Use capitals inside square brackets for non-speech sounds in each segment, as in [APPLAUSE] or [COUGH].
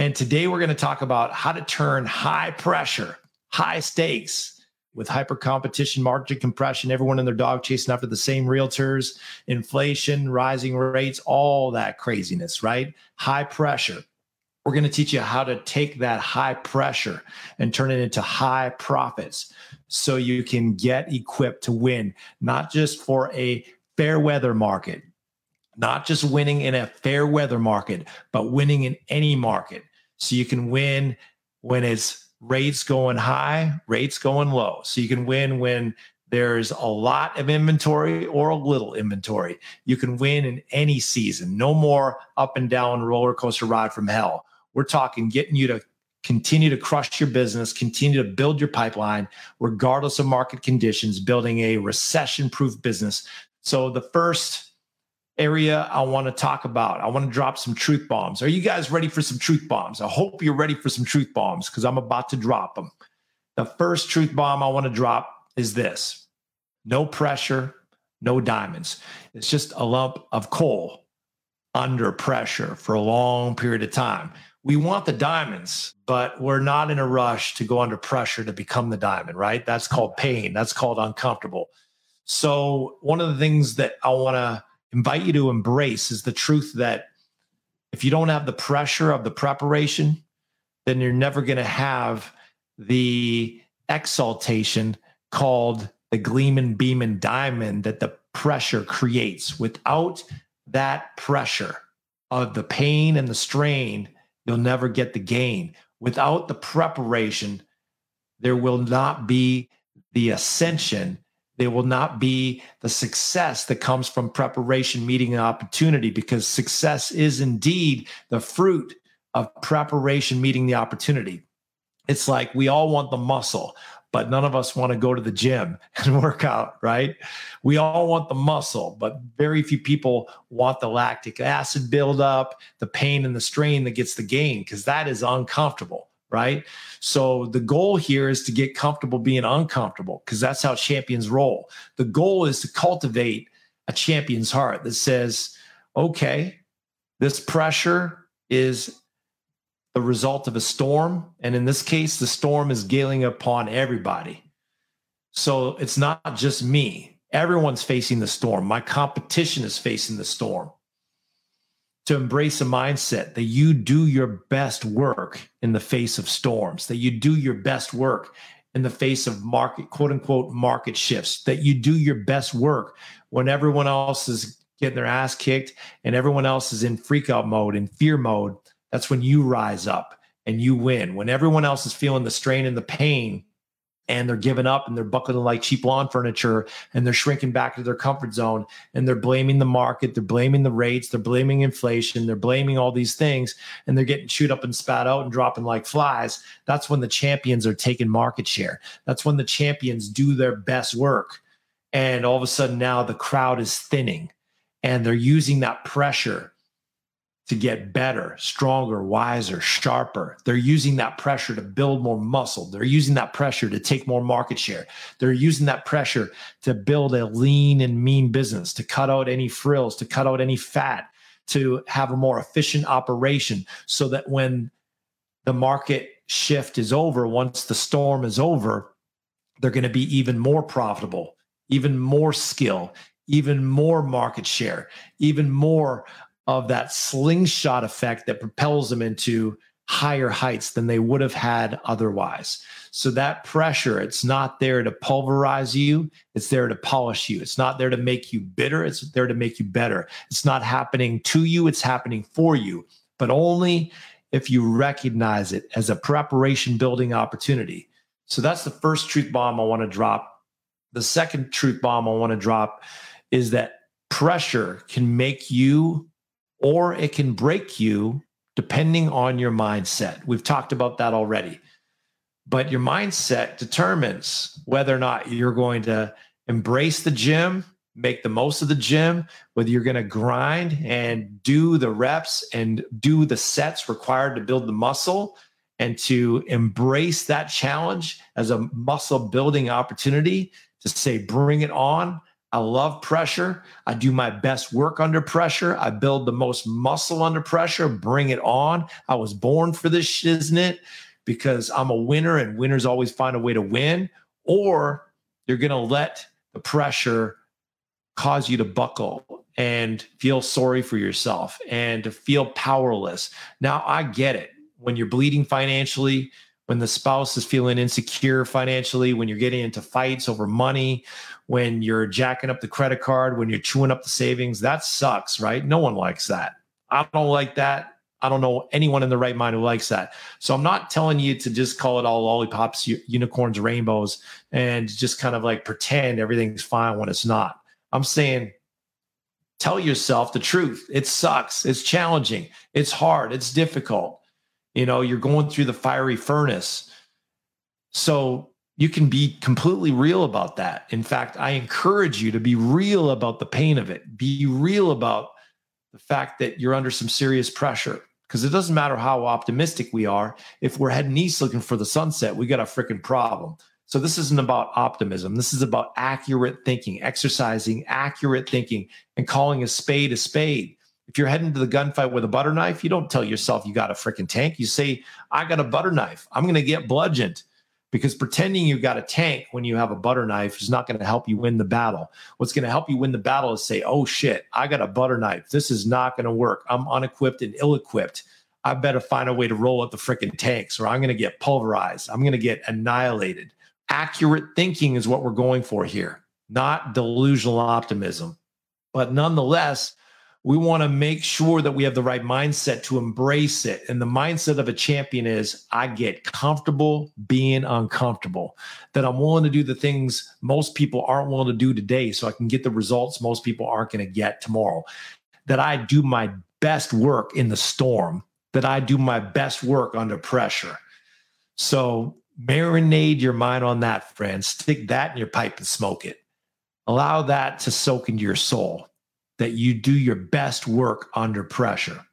And today we're going to talk about how to turn high pressure, high stakes with hyper competition, margin compression, everyone and their dog chasing after the same realtors, inflation, rising rates, all that craziness, right? High pressure. We're going to teach you how to take that high pressure and turn it into high profits so you can get equipped to win, not just for a fair weather market, not just winning in a fair weather market, but winning in any market. So you can win when it's rates going high, rates going low. So you can win when there's a lot of inventory or a little inventory. You can win in any season. No more up and down roller coaster ride from hell. We're talking getting you to continue to crush your business, continue to build your pipeline, regardless of market conditions, building a recession proof business. So the first area I want to talk about. I want to drop some truth bombs. Are you guys ready for some truth bombs? I hope you're ready for some truth bombs because I'm about to drop them. The first truth bomb I want to drop is this no pressure, no diamonds. It's just a lump of coal under pressure for a long period of time. We want the diamonds, but we're not in a rush to go under pressure to become the diamond, right? That's called pain. That's called uncomfortable. So, one of the things that I want to invite you to embrace is the truth that if you don't have the pressure of the preparation, then you're never going to have the exaltation called the gleaming, beaming diamond that the pressure creates. Without that pressure of the pain and the strain, you'll never get the gain. Without the preparation, there will not be the ascension there will not be the success that comes from preparation meeting an opportunity because success is indeed the fruit of preparation meeting the opportunity. It's like we all want the muscle, but none of us want to go to the gym [LAUGHS] and work out, right? We all want the muscle, but very few people want the lactic acid buildup, the pain and the strain that gets the gain because that is uncomfortable right? So the goal here is to get comfortable being uncomfortable because that's how champions roll. The goal is to cultivate a champion's heart that says, okay, this pressure is the result of a storm. And in this case, the storm is galing upon everybody. So it's not just me. Everyone's facing the storm. My competition is facing the storm to embrace a mindset that you do your best work in the face of storms, that you do your best work in the face of market, quote unquote, market shifts, that you do your best work when everyone else is getting their ass kicked and everyone else is in freak out mode, in fear mode. That's when you rise up and you win. When everyone else is feeling the strain and the pain, and they're giving up and they're buckling like cheap lawn furniture and they're shrinking back to their comfort zone and they're blaming the market, they're blaming the rates, they're blaming inflation, they're blaming all these things and they're getting chewed up and spat out and dropping like flies. That's when the champions are taking market share. That's when the champions do their best work. And all of a sudden now the crowd is thinning and they're using that pressure to get better, stronger, wiser, sharper. They're using that pressure to build more muscle. They're using that pressure to take more market share. They're using that pressure to build a lean and mean business, to cut out any frills, to cut out any fat, to have a more efficient operation so that when the market shift is over, once the storm is over, they're going to be even more profitable, even more skill, even more market share, even more of that slingshot effect that propels them into higher heights than they would have had otherwise. So that pressure, it's not there to pulverize you, it's there to polish you. It's not there to make you bitter, it's there to make you better. It's not happening to you, it's happening for you, but only if you recognize it as a preparation building opportunity. So that's the first truth bomb I want to drop. The second truth bomb I want to drop is that pressure can make you or it can break you depending on your mindset. We've talked about that already. But your mindset determines whether or not you're going to embrace the gym, make the most of the gym, whether you're going to grind and do the reps and do the sets required to build the muscle and to embrace that challenge as a muscle building opportunity to say, bring it on. I love pressure. I do my best work under pressure. I build the most muscle under pressure. Bring it on. I was born for this shiznit because I'm a winner and winners always find a way to win. Or you're going to let the pressure cause you to buckle and feel sorry for yourself and to feel powerless. Now, I get it. When you're bleeding financially, when the spouse is feeling insecure financially, when you're getting into fights over money, when you're jacking up the credit card, when you're chewing up the savings, that sucks, right? No one likes that. I don't like that. I don't know anyone in the right mind who likes that. So I'm not telling you to just call it all lollipops, unicorns, rainbows, and just kind of like pretend everything's fine when it's not. I'm saying tell yourself the truth. It sucks. It's challenging. It's hard. It's difficult. You know, you're going through the fiery furnace. So you can be completely real about that. In fact, I encourage you to be real about the pain of it. Be real about the fact that you're under some serious pressure. Because it doesn't matter how optimistic we are. If we're heading east looking for the sunset, we got a freaking problem. So this isn't about optimism. This is about accurate thinking, exercising accurate thinking and calling a spade a spade. If you're heading to the gunfight with a butter knife, you don't tell yourself you got a freaking tank. You say, I got a butter knife. I'm going to get bludgeoned because pretending you got a tank when you have a butter knife is not going to help you win the battle. What's going to help you win the battle is say, oh shit, I got a butter knife. This is not going to work. I'm unequipped and ill equipped. I better find a way to roll out the freaking tanks or I'm going to get pulverized. I'm going to get annihilated. Accurate thinking is what we're going for here, not delusional optimism. But nonetheless, we want to make sure that we have the right mindset to embrace it. And the mindset of a champion is I get comfortable being uncomfortable, that I'm willing to do the things most people aren't willing to do today so I can get the results most people aren't going to get tomorrow, that I do my best work in the storm, that I do my best work under pressure. So marinate your mind on that, friend. Stick that in your pipe and smoke it. Allow that to soak into your soul that you do your best work under pressure.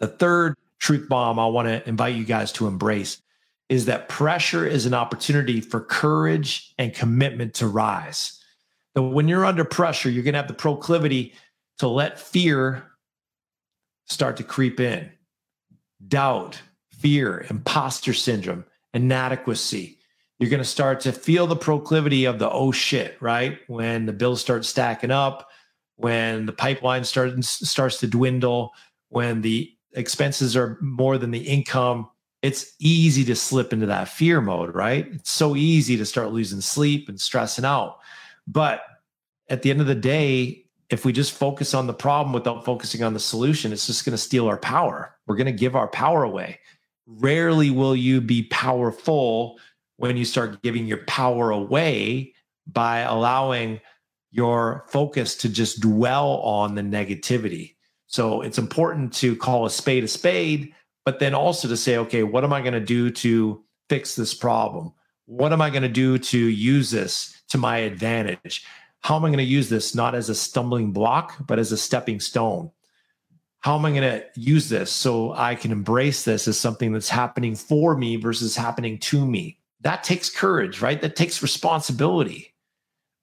The third truth bomb I want to invite you guys to embrace is that pressure is an opportunity for courage and commitment to rise. That when you're under pressure, you're going to have the proclivity to let fear start to creep in. Doubt, fear, imposter syndrome, inadequacy. You're going to start to feel the proclivity of the oh shit, right? When the bills start stacking up, when the pipeline starts starts to dwindle, when the expenses are more than the income, it's easy to slip into that fear mode, right? It's so easy to start losing sleep and stressing out. But at the end of the day, if we just focus on the problem without focusing on the solution, it's just going to steal our power. We're going to give our power away. Rarely will you be powerful when you start giving your power away by allowing your focus to just dwell on the negativity. So it's important to call a spade a spade, but then also to say, okay, what am I going to do to fix this problem? What am I going to do to use this to my advantage? How am I going to use this not as a stumbling block, but as a stepping stone? How am I going to use this so I can embrace this as something that's happening for me versus happening to me? That takes courage, right? That takes responsibility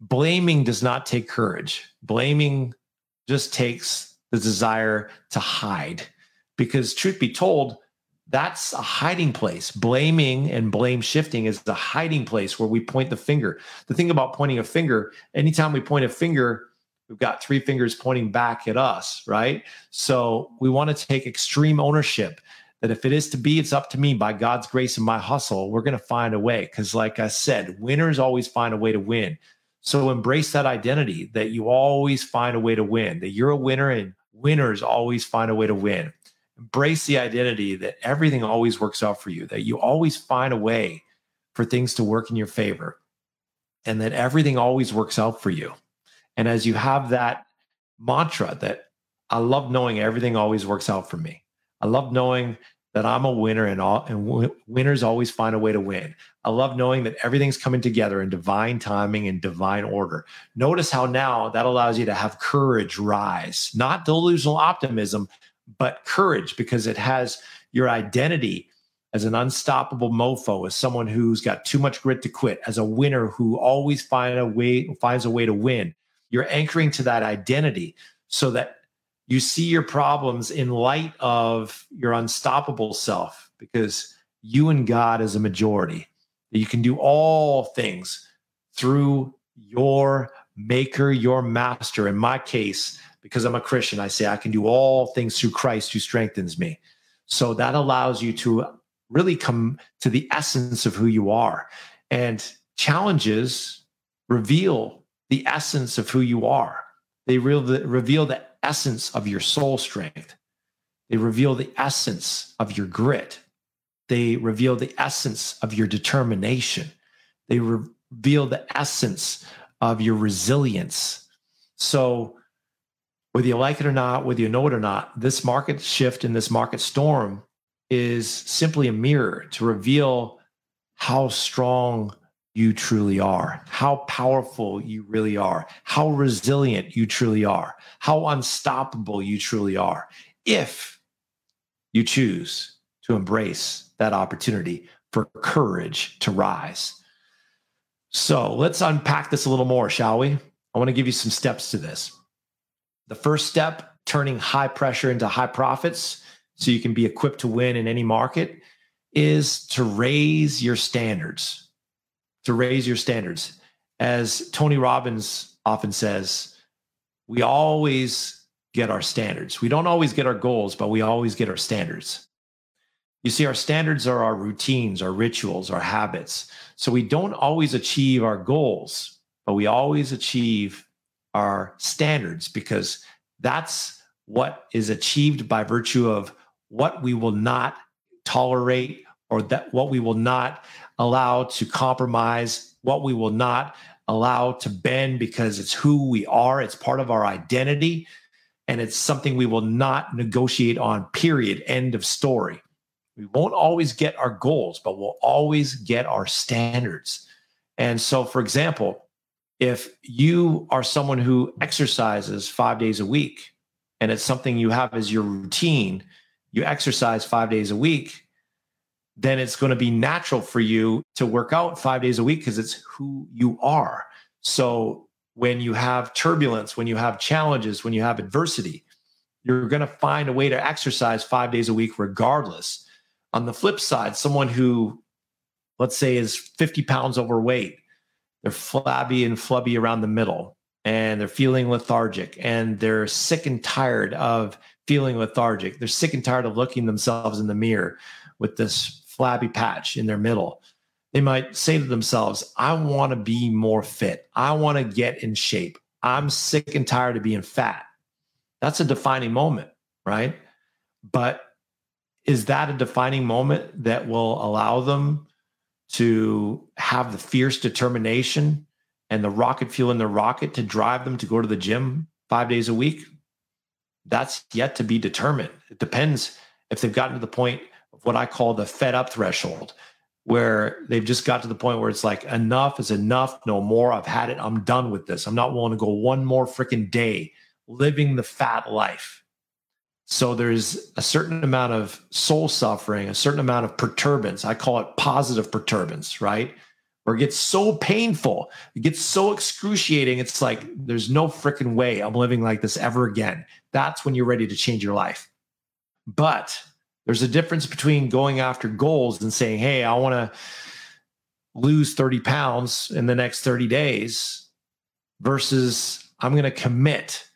blaming does not take courage. Blaming just takes the desire to hide. Because, truth be told, that's a hiding place. Blaming and blame shifting is the hiding place where we point the finger. The thing about pointing a finger, anytime we point a finger, we've got three fingers pointing back at us, right? So we want to take extreme ownership that if it is to be, it's up to me by God's grace and my hustle. We're going to find a way. Because, like I said, winners always find a way to win. So embrace that identity that you always find a way to win, that you're a winner and winners always find a way to win. Embrace the identity that everything always works out for you, that you always find a way for things to work in your favor, and that everything always works out for you. And as you have that mantra that I love knowing everything always works out for me. I love knowing that I'm a winner and all and w- winners always find a way to win. I love knowing that everything's coming together in divine timing and divine order. Notice how now that allows you to have courage rise, not delusional optimism, but courage because it has your identity as an unstoppable mofo, as someone who's got too much grit to quit, as a winner who always find a way finds a way to win. You're anchoring to that identity so that you see your problems in light of your unstoppable self because you and God is a majority. You can do all things through your maker, your master. In my case, because I'm a Christian, I say I can do all things through Christ who strengthens me. So that allows you to really come to the essence of who you are. And challenges reveal the essence of who you are. They reveal reveal the essence of your soul strength. They reveal the essence of your grit. They reveal the essence of your determination. They re- reveal the essence of your resilience. So, whether you like it or not, whether you know it or not, this market shift and this market storm is simply a mirror to reveal how strong you truly are, how powerful you really are, how resilient you truly are, how unstoppable you truly are, if you choose to embrace that opportunity for courage to rise. So let's unpack this a little more, shall we? I want to give you some steps to this. The first step, turning high pressure into high profits so you can be equipped to win in any market, is to raise your standards to raise your standards. As Tony Robbins often says, we always get our standards. We don't always get our goals, but we always get our standards. You see, our standards are our routines, our rituals, our habits. So we don't always achieve our goals, but we always achieve our standards because that's what is achieved by virtue of what we will not tolerate or that what we will not allow to compromise, what we will not allow to bend because it's who we are, it's part of our identity, and it's something we will not negotiate on, period. End of story. We won't always get our goals, but we'll always get our standards. And so, for example, if you are someone who exercises five days a week and it's something you have as your routine, you exercise five days a week, then it's going to be natural for you to work out five days a week because it's who you are. So when you have turbulence, when you have challenges, when you have adversity, you're going to find a way to exercise five days a week regardless. On the flip side, someone who, let's say, is 50 pounds overweight, they're flabby and flubby around the middle, and they're feeling lethargic, and they're sick and tired of feeling lethargic. They're sick and tired of looking themselves in the mirror with this flabby patch in their middle. They might say to themselves, I want to be more fit. I want to get in shape. I'm sick and tired of being fat. That's a defining moment, right? But is that a defining moment that will allow them to have the fierce determination and the rocket fuel in their rocket to drive them to go to the gym five days a week? That's yet to be determined. It depends if they've gotten to the point what I call the fed up threshold, where they've just got to the point where it's like, enough is enough, no more. I've had it. I'm done with this. I'm not willing to go one more freaking day living the fat life. So there's a certain amount of soul suffering, a certain amount of perturbance. I call it positive perturbance, right? Where it gets so painful, it gets so excruciating. It's like, there's no freaking way I'm living like this ever again. That's when you're ready to change your life. But there's a difference between going after goals and saying, hey, I want to lose 30 pounds in the next 30 days versus I'm going to commit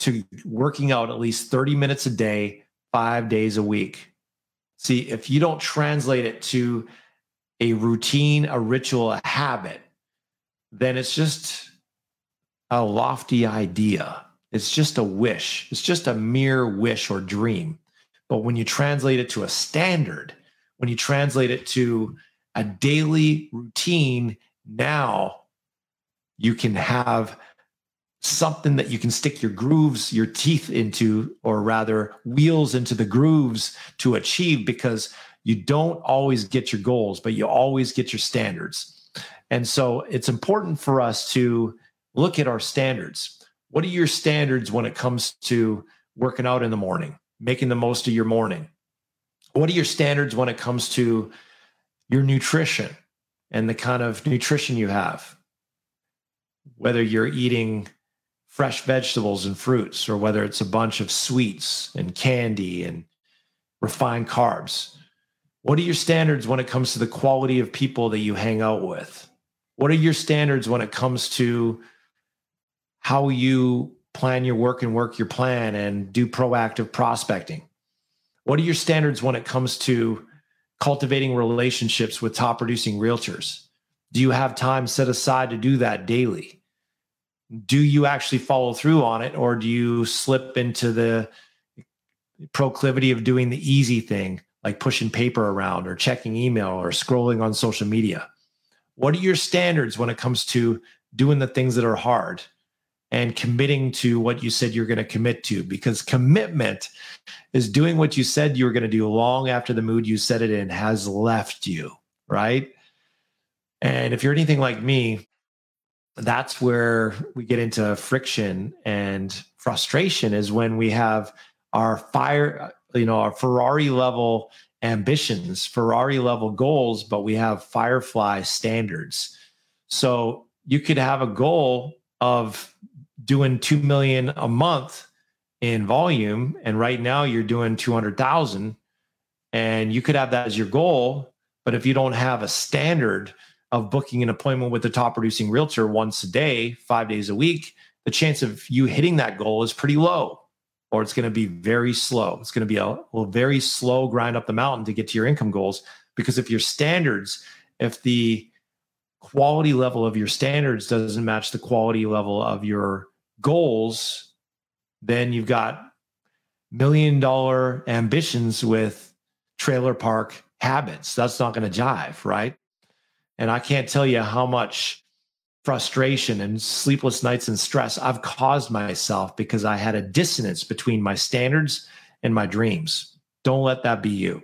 to working out at least 30 minutes a day, five days a week. See, if you don't translate it to a routine, a ritual, a habit, then it's just a lofty idea. It's just a wish. It's just a mere wish or dream. But when you translate it to a standard, when you translate it to a daily routine, now you can have something that you can stick your grooves, your teeth into, or rather, wheels into the grooves to achieve because you don't always get your goals, but you always get your standards. And so it's important for us to look at our standards. What are your standards when it comes to working out in the morning, making the most of your morning? What are your standards when it comes to your nutrition and the kind of nutrition you have? Whether you're eating fresh vegetables and fruits, or whether it's a bunch of sweets and candy and refined carbs. What are your standards when it comes to the quality of people that you hang out with? What are your standards when it comes to how you plan your work and work your plan and do proactive prospecting? What are your standards when it comes to cultivating relationships with top producing realtors? Do you have time set aside to do that daily? do you actually follow through on it or do you slip into the proclivity of doing the easy thing like pushing paper around or checking email or scrolling on social media what are your standards when it comes to doing the things that are hard and committing to what you said you're going to commit to because commitment is doing what you said you were going to do long after the mood you set it in has left you right and if you're anything like me that's where we get into friction and frustration is when we have our fire, you know, our Ferrari level ambitions, Ferrari level goals, but we have Firefly standards. So you could have a goal of doing 2 million a month in volume and right now you're doing 200,000 and you could have that as your goal, but if you don't have a standard of booking an appointment with the top producing realtor once a day, five days a week, the chance of you hitting that goal is pretty low, or it's going to be very slow. It's going to be a, a very slow grind up the mountain to get to your income goals. Because if your standards, if the quality level of your standards doesn't match the quality level of your goals, then you've got million dollar ambitions with trailer park habits. That's not going to jive, right? And I can't tell you how much frustration and sleepless nights and stress I've caused myself because I had a dissonance between my standards and my dreams. Don't let that be you.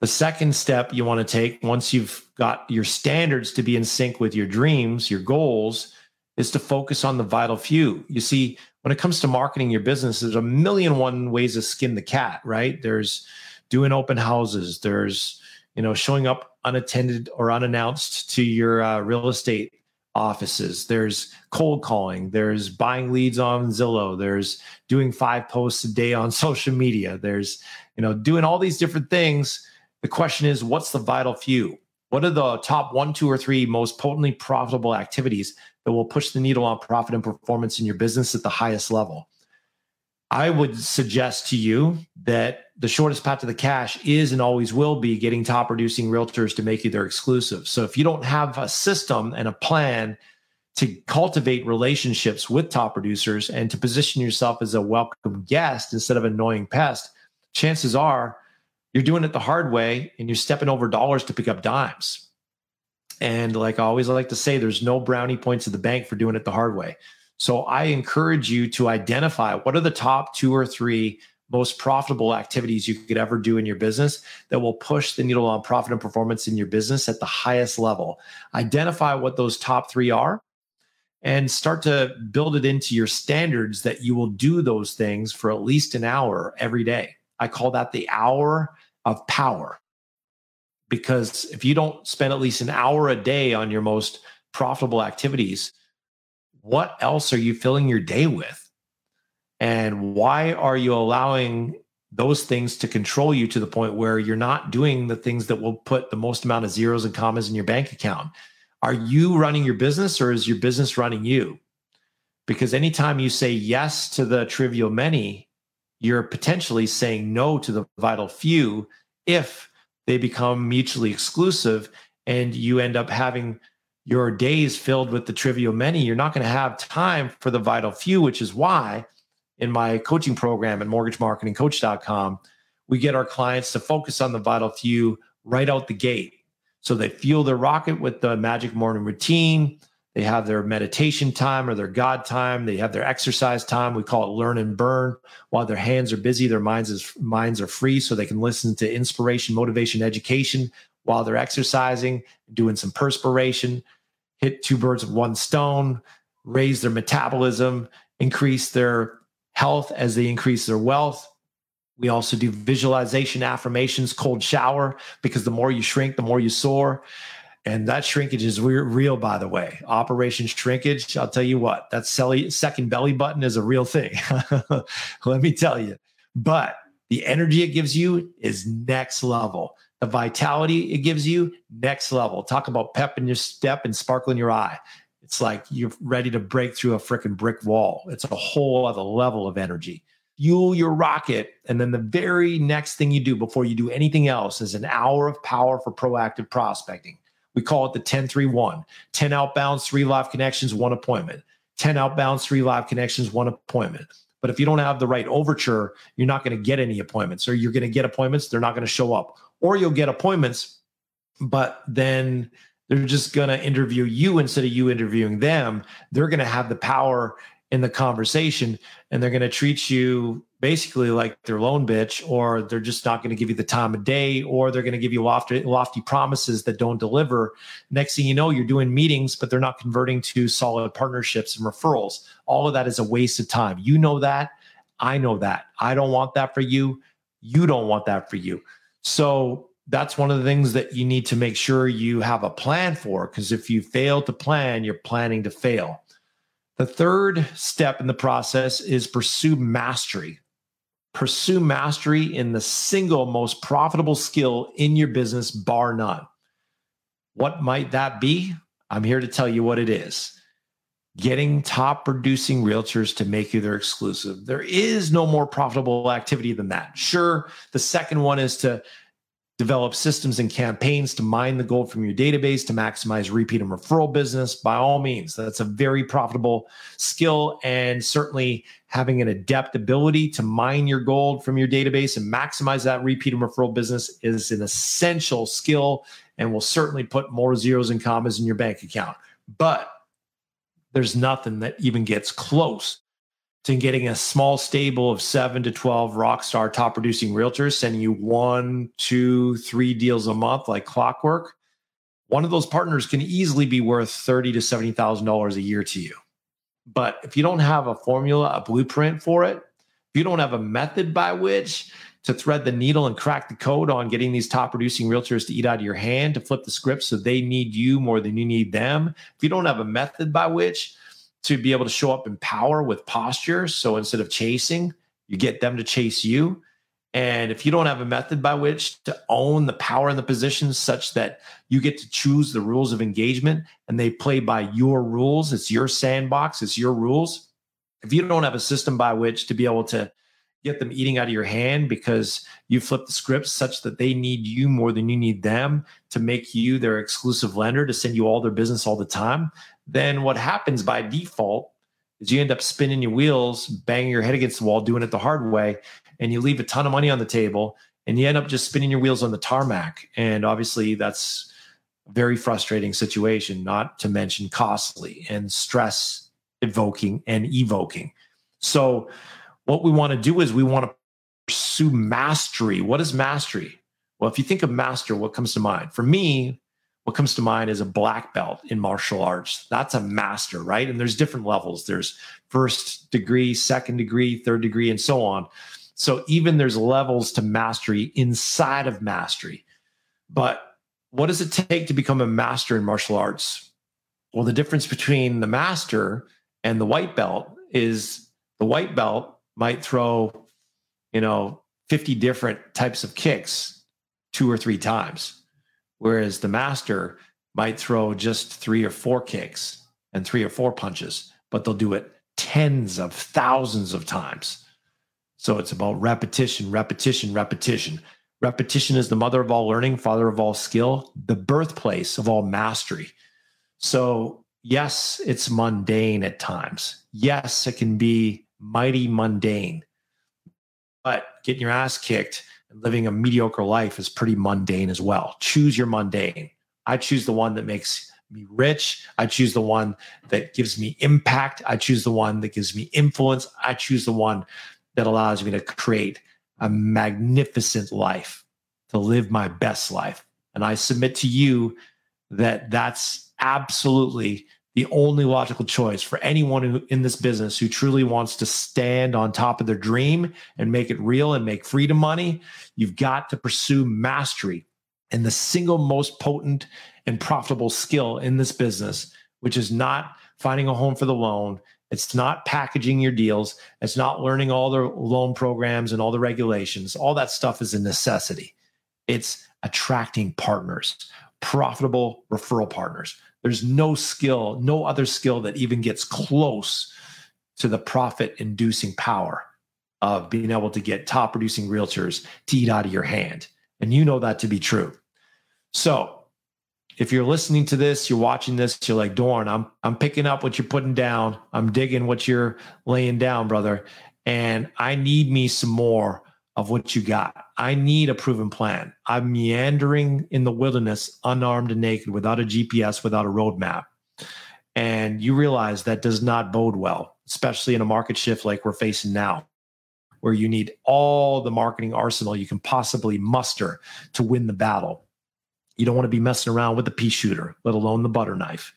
The second step you want to take once you've got your standards to be in sync with your dreams, your goals, is to focus on the vital few. You see, when it comes to marketing your business, there's a million one ways to skin the cat, right? There's doing open houses, there's you know, showing up unattended or unannounced to your uh, real estate offices. There's cold calling. There's buying leads on Zillow. There's doing five posts a day on [LAUGHS] social media. There's, you know, doing all these different things. The question is, what's the vital few? What are the top one, two, or three most potently profitable activities that will push the needle on profit and performance in your business at the highest level? I would suggest to you that the shortest path to the cash is and always will be getting top producing realtors to make you their exclusive. So if you don't have a system and a plan to cultivate relationships with top producers and to position yourself as a welcome guest instead of annoying pest, chances are you're doing it the hard way and you're stepping over dollars to pick up dimes. And like I always like to say, there's no brownie points at the bank for doing it the hard way. So I encourage you to identify what are the top two or three most profitable activities you could ever do in your business that will push the needle on profit and performance in your business at the highest level. Identify what those top three are and start to build it into your standards that you will do those things for at least an hour every day. I call that the hour of power. Because if you don't spend at least an hour a day on your most profitable activities, what else are you filling your day with? And why are you allowing those things to control you to the point where you're not doing the things that will put the most amount of zeros and commas in your bank account? Are you running your business or is your business running you? Because anytime you say yes to the trivial many, you're potentially saying no to the vital few if they become mutually exclusive and you end up having your days filled with the trivial many, you're not going to have time for the vital few, which is why in my coaching program at mortgagemarketingcoach.com, we get our clients to focus on the vital few right out the gate. So they fuel their rocket with the magic morning routine. They have their meditation time or their God time. They have their exercise time. We call it learn and burn. While their hands are busy, their minds is minds are free, so they can listen to inspiration, motivation, education while they're exercising, doing some perspiration, hit two birds with one stone, raise their metabolism, increase their health as they increase their wealth. We also do visualization affirmations, cold shower, because the more you shrink, the more you soar. And that shrinkage is real, by the way. Operation shrinkage, I'll tell you what, that second belly button is a real thing. [LAUGHS] Let me tell you. But the energy it gives you is next level. The vitality it gives you, next level. Talk about pep in your step and sparkle in your eye. It's like you're ready to break through a freaking brick wall. It's a whole other level of energy. Fuel your rocket. And then the very next thing you do before you do anything else is an hour of power for proactive prospecting. We call it the 10 3 1 10 outbounds, three live connections, one appointment. 10 outbounds, three live connections, one appointment. But if you don't have the right overture, you're not going to get any appointments, or you're going to get appointments, they're not going to show up, or you'll get appointments, but then they're just going to interview you instead of you interviewing them. They're going to have the power in the conversation and they're going to treat you basically like their loan bitch, or they're just not going to give you the time of day, or they're going to give you lofty, lofty promises that don't deliver. Next thing you know, you're doing meetings, but they're not converting to solid partnerships and referrals. All of that is a waste of time. You know that. I know that. I don't want that for you. You don't want that for you. So that's one of the things that you need to make sure you have a plan for. Because if you fail to plan, you're planning to fail. The third step in the process is pursue mastery pursue mastery in the single most profitable skill in your business, bar none. What might that be? I'm here to tell you what it is. Getting top producing realtors to make you their exclusive. There is no more profitable activity than that. Sure, the second one is to develop systems and campaigns to mine the gold from your database to maximize repeat and referral business. By all means that's a very profitable skill and certainly having an adept ability to mine your gold from your database and maximize that repeat and referral business is an essential skill and will certainly put more zeros and commas in your bank account. But there's nothing that even gets close to getting a small stable of seven to 12 rock star top producing realtors sending you one, two, three deals a month like clockwork, one of those partners can easily be worth thirty to $70,000 a year to you. But if you don't have a formula, a blueprint for it, if you don't have a method by which to thread the needle and crack the code on getting these top producing realtors to eat out of your hand, to flip the script so they need you more than you need them, if you don't have a method by which to be able to show up in power with posture. So instead of chasing, you get them to chase you. And if you don't have a method by which to own the power in the position such that you get to choose the rules of engagement and they play by your rules, it's your sandbox, it's your rules. If you don't have a system by which to be able to get them eating out of your hand because you flip the scripts such that they need you more than you need them to make you their exclusive lender to send you all their business all the time, then what happens by default is you end up spinning your wheels, banging your head against the wall, doing it the hard way, and you leave a ton of money on the table and you end up just spinning your wheels on the tarmac. And obviously, that's a very frustrating situation, not to mention costly and stress evoking and evoking. So, what we want to do is we want to pursue mastery. What is mastery? Well, if you think of master, what comes to mind? For me, what comes to mind is a black belt in martial arts. That's a master, right? And there's different levels. There's first degree, second degree, third degree, and so on. So even there's levels to mastery inside of mastery. But what does it take to become a master in martial arts? Well, the difference between the master and the white belt is the white belt might throw, you know, 50 different types of kicks two or three times Whereas the master might throw just three or four kicks and three or four punches, but they'll do it tens of thousands of times. So it's about repetition, repetition, repetition. Repetition is the mother of all learning, father of all skill, the birthplace of all mastery. So, yes, it's mundane at times. Yes, it can be mighty mundane, but getting your ass kicked and living a mediocre life is pretty mundane as well. Choose your mundane. I choose the one that makes me rich. I choose the one that gives me impact. I choose the one that gives me influence. I choose the one that allows me to create a magnificent life, to live my best life. And I submit to you that that's absolutely the only logical choice for anyone who, in this business who truly wants to stand on top of their dream and make it real and make freedom money. You've got to pursue mastery and the single most potent and profitable skill in this business, which is not finding a home for the loan. It's not packaging your deals. It's not learning all the loan programs and all the regulations. All that stuff is a necessity. It's attracting partners, profitable referral partners. There's no skill, no other skill that even gets close to the profit inducing power of being able to get top producing realtors to eat out of your hand. And you know that to be true. So if you're listening to this, you're watching this, you're like, Doren, I'm I'm picking up what you're putting down. I'm digging what you're laying down, brother. And I need me some more of what you got. I need a proven plan. I'm meandering in the wilderness, unarmed and naked, without a GPS, without a roadmap. And you realize that does not bode well, especially in a market shift like we're facing now, where you need all the marketing arsenal you can possibly muster to win the battle. You don't want to be messing around with the pea shooter, let alone the butter knife.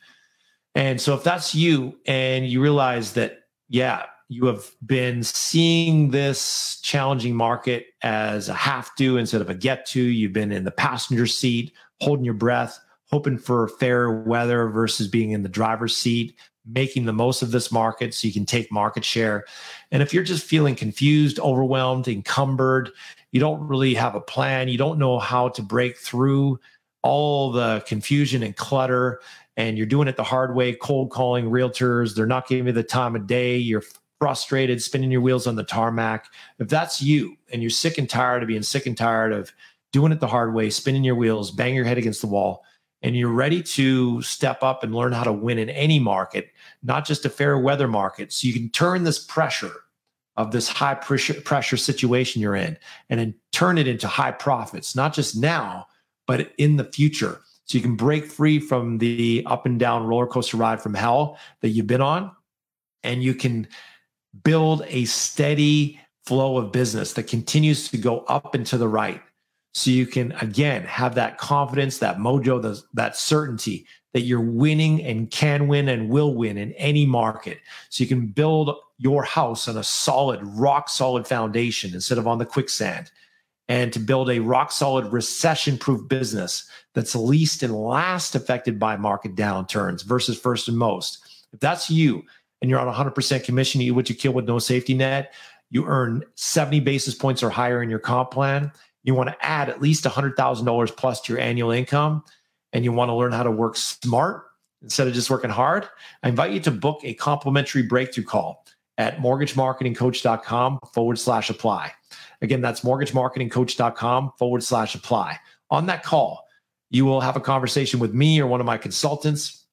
And so if that's you and you realize that, yeah, you have been seeing this challenging market as a have to instead of a get to. You've been in the passenger seat, holding your breath, hoping for fair weather versus being in the driver's seat, making the most of this market so you can take market share. And if you're just feeling confused, overwhelmed, encumbered, you don't really have a plan, you don't know how to break through all the confusion and clutter and you're doing it the hard way cold calling realtors they're not giving you the time of day you're frustrated spinning your wheels on the tarmac if that's you and you're sick and tired of being sick and tired of doing it the hard way spinning your wheels bang your head against the wall and you're ready to step up and learn how to win in any market not just a fair weather market so you can turn this pressure of this high pressure pressure situation you're in and then turn it into high profits not just now but in the future. So you can break free from the up and down roller coaster ride from hell that you've been on, and you can build a steady flow of business that continues to go up and to the right. So you can again have that confidence, that mojo, that certainty that you're winning and can win and will win in any market. So you can build your house on a solid, rock solid foundation instead of on the quicksand and to build a rock solid recession proof business that's least and last affected by market downturns versus first and most. If that's you and you're on 100% commission, you what you kill with no safety net, you earn 70 basis points or higher in your comp plan. You want to add at least $100,000 plus to your annual income and you want to learn how to work smart instead of just working hard. I invite you to book a complimentary breakthrough call at mortgagemarketingcoach.com forward slash apply. Again, that's mortgagemarketingcoach.com forward slash apply. On that call, you will have a conversation with me or one of my consultants.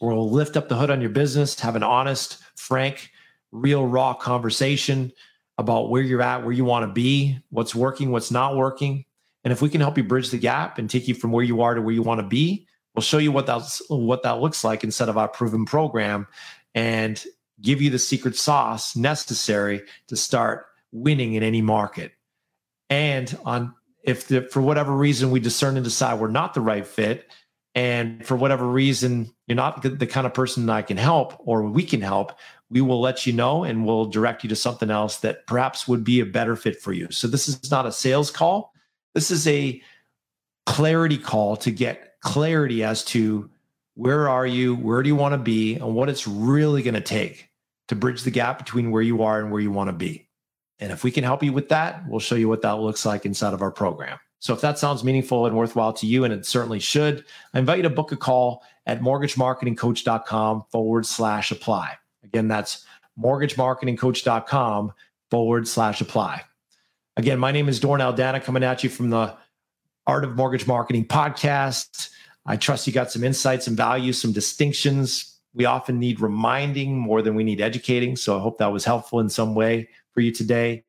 We'll lift up the hood on your business, have an honest, frank, real, raw conversation about where you're at, where you want to be, what's working, what's not working. And if we can help you bridge the gap and take you from where you are to where you want to be, we'll show you what that's what that looks like instead of our proven program and give you the secret sauce necessary to start winning in any market. And on if the, for whatever reason we discern and decide we're not the right fit, and for whatever reason you're not the, the kind of person I can help or we can help, we will let you know and we'll direct you to something else that perhaps would be a better fit for you. So this is not a sales call. This is a clarity call to get clarity as to where are you, where do you want to be, and what it's really going to take to bridge the gap between where you are and where you want to be. And if we can help you with that, we'll show you what that looks like inside of our program. So if that sounds meaningful and worthwhile to you, and it certainly should, I invite you to book a call at mortgagemarketingcoach.com forward slash apply. Again, that's mortgagemarketingcoach.com forward slash apply. Again, my name is Doren Aldana coming at you from the Art of Mortgage Marketing podcast. I trust you got some insights and value, some distinctions. We often need reminding more than we need educating. So I hope that was helpful in some way for you today.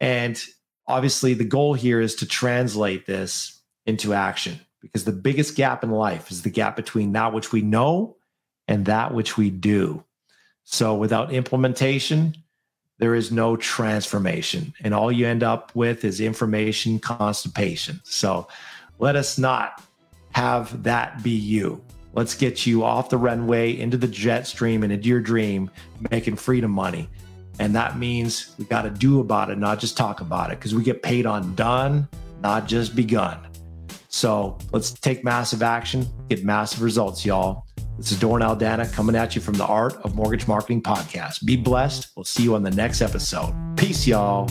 And obviously, the goal here is to translate this into action. because the biggest gap in life is the gap between that which we know and that which we do. So without implementation, there is no transformation. And all you end up with is information constipation. So let us not have that be you. Let's get you off the runway into the jet stream and into your dream, making freedom money. And that means we got to do about it, not just talk about it, because we get paid on done, not just begun. So let's take massive action, get massive results, y'all. This is Doren Aldana coming at you from the Art of Mortgage Marketing podcast. Be blessed. We'll see you on the next episode. Peace, y'all.